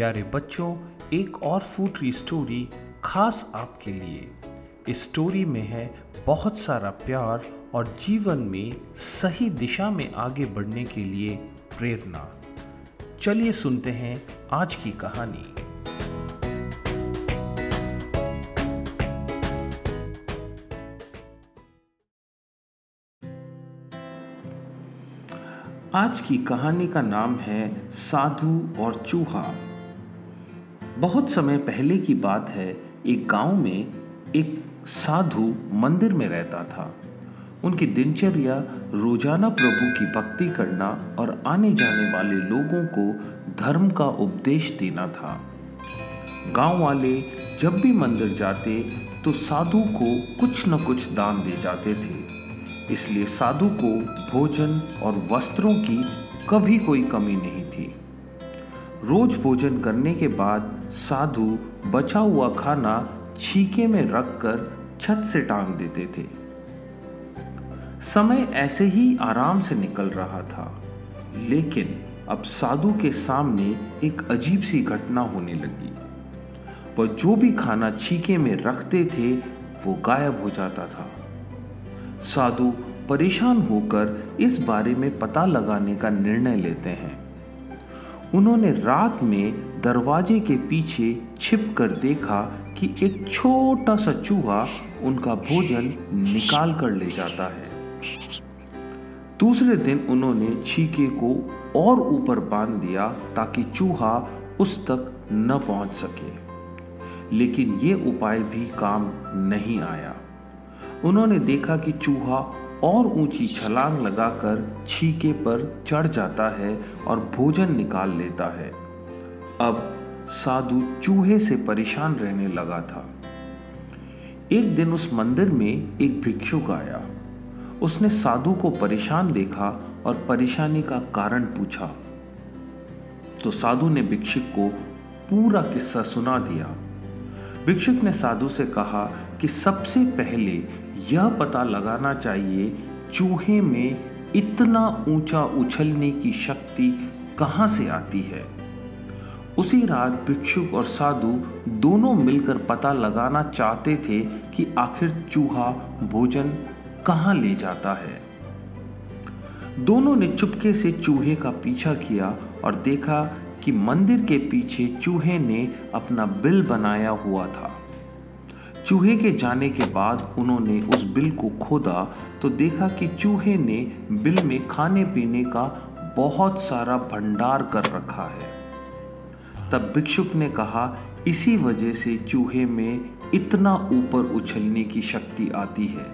प्यारे बच्चों, एक और फूटरी स्टोरी खास आपके लिए। इस स्टोरी में है बहुत सारा प्यार और जीवन में सही दिशा में आगे बढ़ने के लिए प्रेरणा। चलिए सुनते हैं आज की कहानी। आज की कहानी का नाम है साधु और चूहा। बहुत समय पहले की बात है, एक गाँव में एक साधु मंदिर में रहता था। उनकी दिनचर्या रोज़ाना प्रभु की भक्ति करना और आने जाने वाले लोगों को धर्म का उपदेश देना था। गाँव वाले जब भी मंदिर जाते तो साधु को कुछ न कुछ दान दे जाते थे। इसलिए साधु को भोजन और वस्त्रों की कभी कोई कमी नहीं थी। रोज भोजन करने के बाद साधु बचा हुआ खाना छीके में रखकर छत से टांग देते थे। समय ऐसे ही आराम से निकल रहा था, लेकिन अब साधु के सामने एक अजीब सी घटना होने लगी। वह जो भी खाना छीके में रखते थे, वो गायब हो जाता था। साधु परेशान होकर इस बारे में पता लगाने का निर्णय लेते हैं। उन्होंने रात में दरवाजे के पीछे छिप कर देखा कि एक छोटा सा चूहा उनका भोजन निकाल कर ले जाता है। दूसरे दिन उन्होंने छीके को और ऊपर बाँध दिया ताकि चूहा उस तक न पहुँच सके। लेकिन ये उपाय भी काम नहीं आया। उन्होंने देखा कि चूहा और ऊँची छलांग लगाकर छीके पर चढ़ जाता है और भोजन निकाल लेता है। अब साधु चूहे से परेशान रहने लगा था। एक दिन उस मंदिर में एक भिक्षुक आया। उसने साधु को परेशान देखा और परेशानी का कारण पूछा। तो साधु ने भिक्षुक को पूरा किस्सा सुना दिया। भिक्षुक ने साधु से कहा कि सबसे पहले यह पता लगाना चाहिए, चूहे में इतना ऊँचा उछलने की शक्ति कहाँ से आती है? उसी रात भिक्षुक और साधु दोनों मिलकर पता लगाना चाहते थे कि आखिर चूहा भोजन कहाँ ले जाता है। दोनों ने चुपके से चूहे का पीछा किया और देखा कि मंदिर के पीछे चूहे ने अपना बिल बनाया हुआ था। चूहे के जाने के बाद उन्होंने उस बिल को खोदा तो देखा कि चूहे ने बिल में खाने पीने का बहुत सारा भंडार कर रखा है। तब भिक्षुक ने कहा, इसी वजह से चूहे में इतना ऊपर उछलने की शक्ति आती है।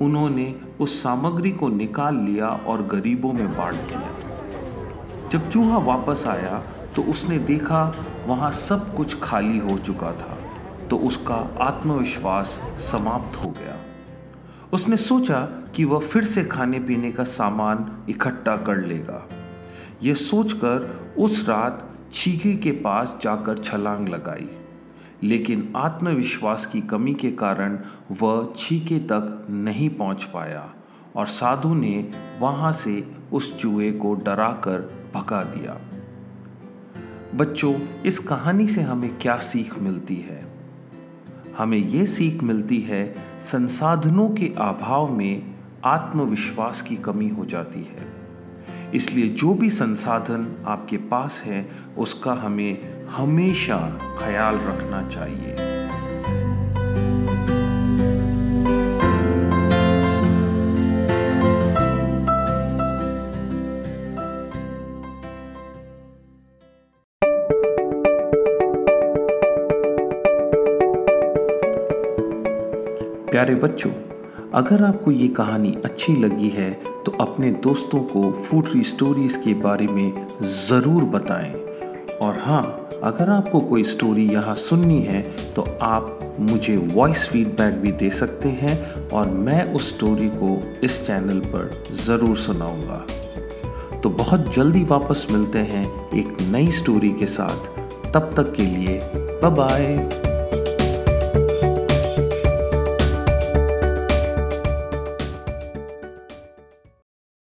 उन्होंने उस सामग्री को निकाल लिया और गरीबों में बांट दिया। जब चूहा वापस आया तो उसने देखा, वहाँ सब कुछ खाली हो चुका था। तो उसका आत्मविश्वास समाप्त हो गया। उसने सोचा कि वह फिर से खाने पीने का सामान इकट्ठा कर लेगा। यह सोचकर उस रात छीके के पास जाकर छलांग लगाई। लेकिन आत्मविश्वास की कमी के कारण वह छीके तक नहीं पहुँच पाया और साधु ने वहाँ से उस चूहे को डराकर भगा दिया। बच्चों, इस कहानी से हमें क्या सीख मिलती है? हमें ये सीख मिलती है, संसाधनों के अभाव में आत्मविश्वास की कमी हो जाती है। इसलिए जो भी संसाधन आपके पास है, उसका हमें हमेशा ख्याल रखना चाहिए। प्यारे बच्चों, अगर आपको ये कहानी अच्छी लगी है तो अपने दोस्तों को फूडरी स्टोरीज के बारे में ज़रूर बताएँ। और हाँ अगर आपको कोई स्टोरी यहाँ सुननी है तो आप मुझे वॉइस फीडबैक भी दे सकते हैं और मैं उस स्टोरी को इस चैनल पर ज़रूर सुनाऊँगा। तो बहुत जल्दी वापस मिलते हैं एक नई स्टोरी के साथ। तब तक के लिए बाय बाय